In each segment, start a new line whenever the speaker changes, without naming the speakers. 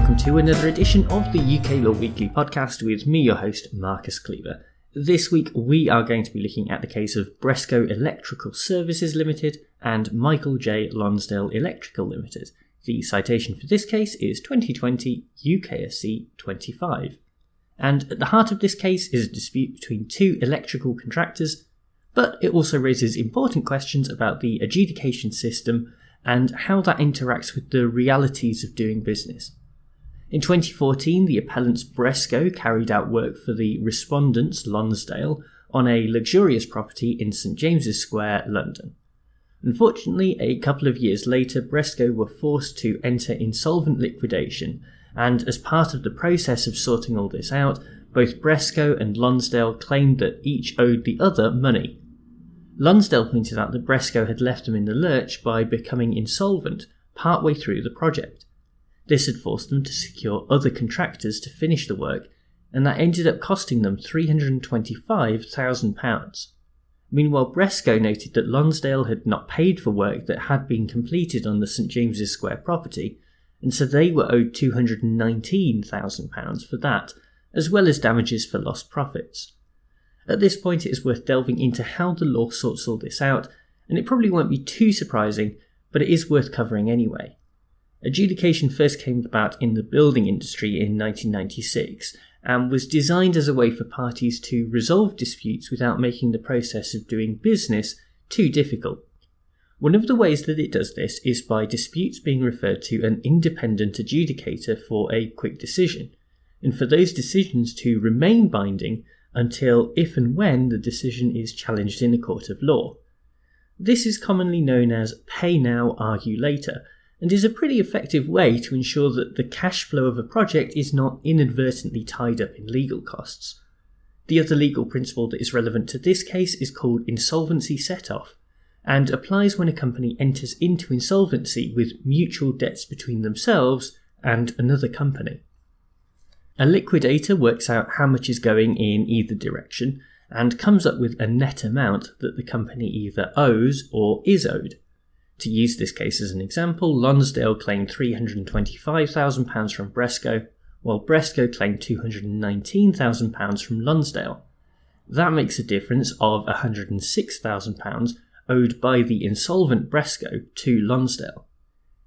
welcome to another edition of the UK Law Weekly podcast with me, your host, Marcus Cleaver. This week we are going to be looking at the case of Bresco Electrical Services Limited and Michael J. Lonsdale Electrical Limited. The citation for this case is 2020 UKSC 25. And at the heart of this case is a dispute between two electrical contractors, but it also raises important questions about the adjudication system and how that interacts with the realities of doing business. In 2014, the appellants Bresco carried out work for the respondents Lonsdale on a luxurious property in St James's Square, London. Unfortunately, a couple of years later, Bresco were forced to enter insolvent liquidation, and as part of the process of sorting all this out, both Bresco and Lonsdale claimed that each owed the other money, Lonsdale pointed out that Bresco had left them in the lurch by becoming insolvent partway through the project. This had forced them to secure other contractors to finish the work, and that ended up costing them £325,000. Meanwhile, Bresco noted that Lonsdale had not paid for work that had been completed on the St James's Square property, and so they were owed £219,000 for that, as well as damages for lost profits. At this point, it is worth delving into how the law sorts all this out, and it probably won't be too surprising, but it is worth covering anyway. Adjudication first came about in the building industry in 1996 and was designed as a way for parties to resolve disputes without making the process of doing business too difficult. One of the ways that it does this is by disputes being referred to an independent adjudicator for a quick decision, and for those decisions to remain binding until if and when the decision is challenged in a court of law. This is commonly known as pay now, argue later, and is a pretty effective way to ensure that the cash flow of a project is not inadvertently tied up in legal costs. The other legal principle that is relevant to this case is called insolvency set off, and applies when a company enters into insolvency with mutual debts between themselves and another company. A liquidator works out how much is going in either direction and comes up with a net amount that the company either owes or is owed. To use this case as an example, Lonsdale claimed £325,000 from Bresco, while Bresco claimed £219,000 from Lonsdale. That makes a difference of £106,000 owed by the insolvent Bresco to Lonsdale.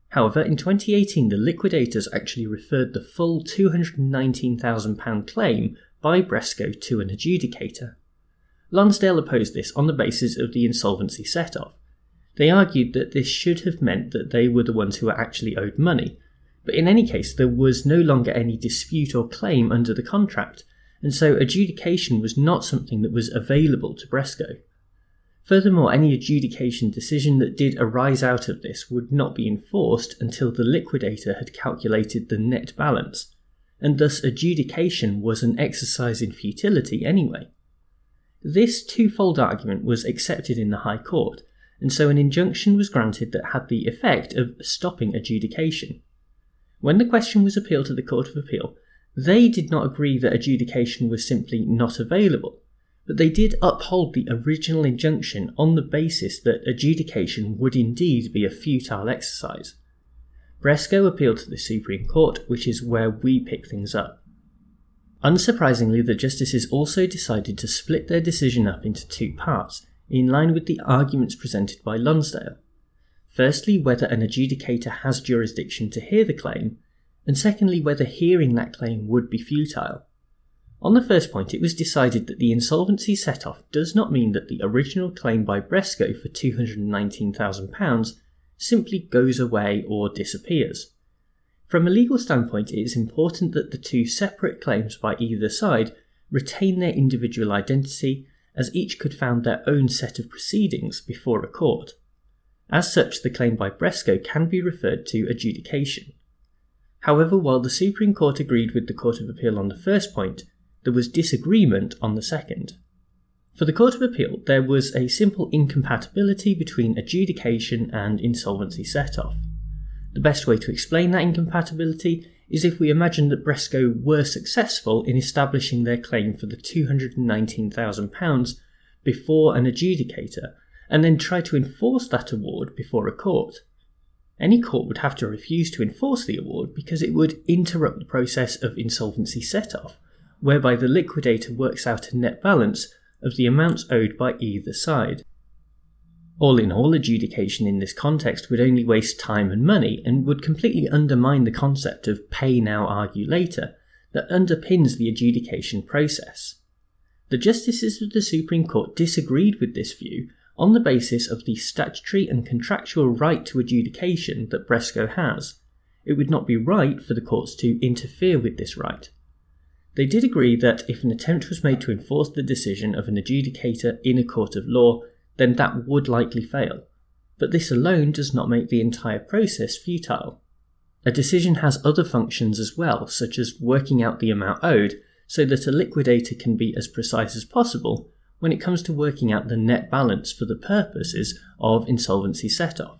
However, in 2018, the liquidators actually referred the full £219,000 claim by Bresco to an adjudicator. Lonsdale opposed this on the basis of the insolvency set off. They argued that this should have meant that they were the ones who were actually owed money, but in any case, there was no longer any dispute or claim under the contract, and so adjudication was not something that was available to Bresco. Furthermore, any adjudication decision that did arise out of this would not be enforced until the liquidator had calculated the net balance, and thus adjudication was an exercise in futility anyway. This twofold argument was accepted in the High Court, and so an injunction was granted that had the effect of stopping adjudication. When the question was appealed to the Court of Appeal, they did not agree that adjudication was simply not available, but they did uphold the original injunction on the basis that adjudication would indeed be a futile exercise. Bresco appealed to the Supreme Court, which is where we pick things up. Unsurprisingly, the justices also decided to split their decision up into two parts, in line with the arguments presented by Lonsdale. Firstly, whether an adjudicator has jurisdiction to hear the claim, and secondly, whether hearing that claim would be futile. On the first point, it was decided that the insolvency set off does not mean that the original claim by Bresco for £219,000 simply goes away or disappears. From a legal standpoint, it is important that the two separate claims by either side retain their individual identity, as each could found their own set of proceedings before a court. As such, the claim by Bresco can be referred to adjudication. However, while the Supreme Court agreed with the Court of Appeal on the first point, there was disagreement on the second. For the Court of Appeal, there was a simple incompatibility between adjudication and insolvency set off. The best way to explain that incompatibility is if we imagine that Bresco were successful in establishing their claim for the £219,000 before an adjudicator and then try to enforce that award before a court. any court would have to refuse to enforce the award because it would interrupt the process of insolvency set off, whereby the liquidator works out a net balance of the amounts owed by either side. All in all, adjudication in this context would only waste time and money and would completely undermine the concept of pay now, argue later that underpins the adjudication process. The justices of the Supreme Court disagreed with this view on the basis of the statutory and contractual right to adjudication that Bresco has. It would not be right for the courts to interfere with this right. They did agree that if an attempt was made to enforce the decision of an adjudicator in a court of law, then that would likely fail. But this alone does not make the entire process futile. A decision has other functions as well, such as working out the amount owed, so that a liquidator can be as precise as possible when it comes to working out the net balance for the purposes of insolvency set off.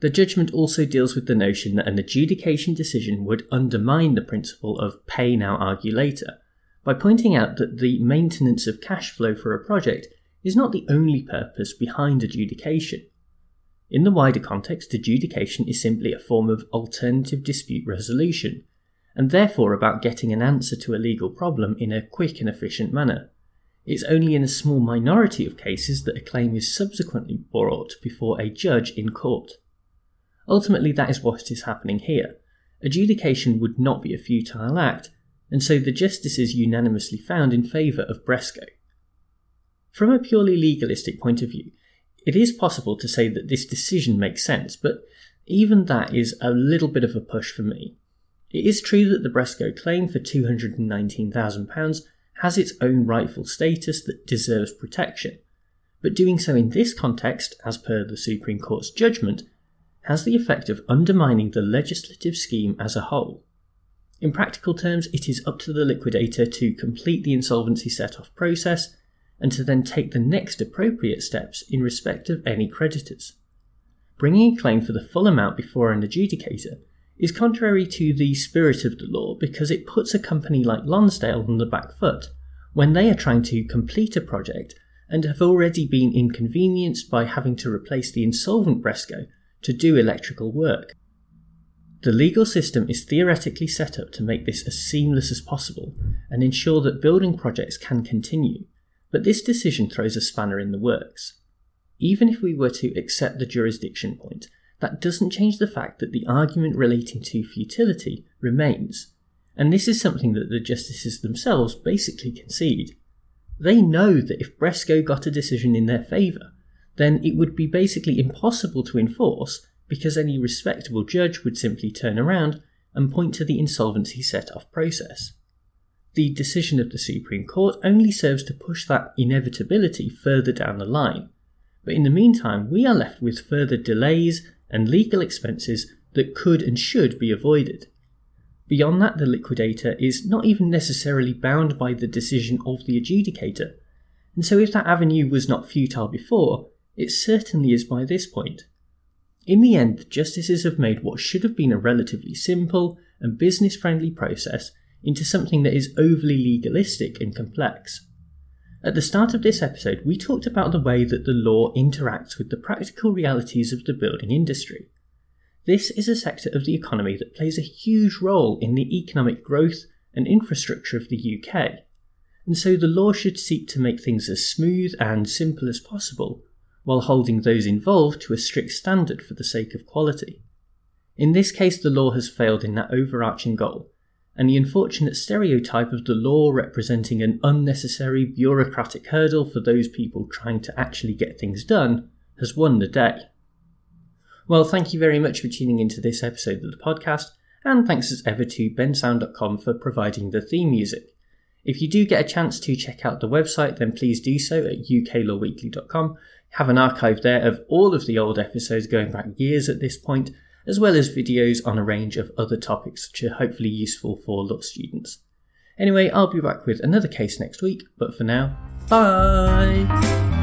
The judgment also deals with the notion that an adjudication decision would undermine the principle of pay now, argue later, by pointing out that the maintenance of cash flow for a project is not the only purpose behind adjudication. In the wider context, adjudication is simply a form of alternative dispute resolution, and therefore about getting an answer to a legal problem in a quick and efficient manner. It's only in a small minority of cases that a claim is subsequently brought before a judge in court. Ultimately, that is what is happening here. Adjudication would not be a futile act, and so the justices unanimously found in favour of Bresco. From a purely legalistic point of view, it is possible to say that this decision makes sense, but even that is a little bit of a push for me. It is true that the Bresco claim for £219,000 has its own rightful status that deserves protection, but doing so in this context, as per the Supreme Court's judgment, has the effect of undermining the legislative scheme as a whole. In practical terms, it is up to the liquidator to complete the insolvency set off process and to then take the next appropriate steps in respect of any creditors. Bringing a claim for the full amount before an adjudicator is contrary to the spirit of the law because it puts a company like Lonsdale on the back foot when they are trying to complete a project and have already been inconvenienced by having to replace the insolvent Bresco to do electrical work. The legal system is theoretically set up to make this as seamless as possible and ensure that building projects can continue, but this decision throws a spanner in the works. Even if we were to accept the jurisdiction point, that doesn't change the fact that the argument relating to futility remains, and this is something that the justices themselves basically concede. They know that if Bresco got a decision in their favour, then it would be basically impossible to enforce because any respectable judge would simply turn around and point to the insolvency set off process the decision of the Supreme Court only serves to push that inevitability further down the line. But in the meantime, we are left with further delays and legal expenses that could and should be avoided. Beyond that, the liquidator is not even necessarily bound by the decision of the adjudicator, and so if that avenue was not futile before, it certainly is by this point. In the end, the justices have made what should have been a relatively simple and business friendly process into something that is overly legalistic and complex. At the start of this episode, we talked about the way that the law interacts with the practical realities of the building industry. This is a sector of the economy that plays a huge role in the economic growth and infrastructure of the UK, and so the law should seek to make things as smooth and simple as possible, while holding those involved to a strict standard for the sake of quality. In this case, the law has failed in that overarching goal, and the unfortunate stereotype of the law representing an unnecessary bureaucratic hurdle for those people trying to actually get things done has won the day. Well, thank you very much for tuning into this episode of the podcast, and thanks as ever to bensound.com for providing the theme music. If you do get a chance to check out the website, then please do so at uklawweekly.com. Have an archive there of all of the old episodes going back years at this point, as well as videos on a range of other topics which are hopefully useful for law students. Anyway, I'll be back with another case next week, but for now, bye!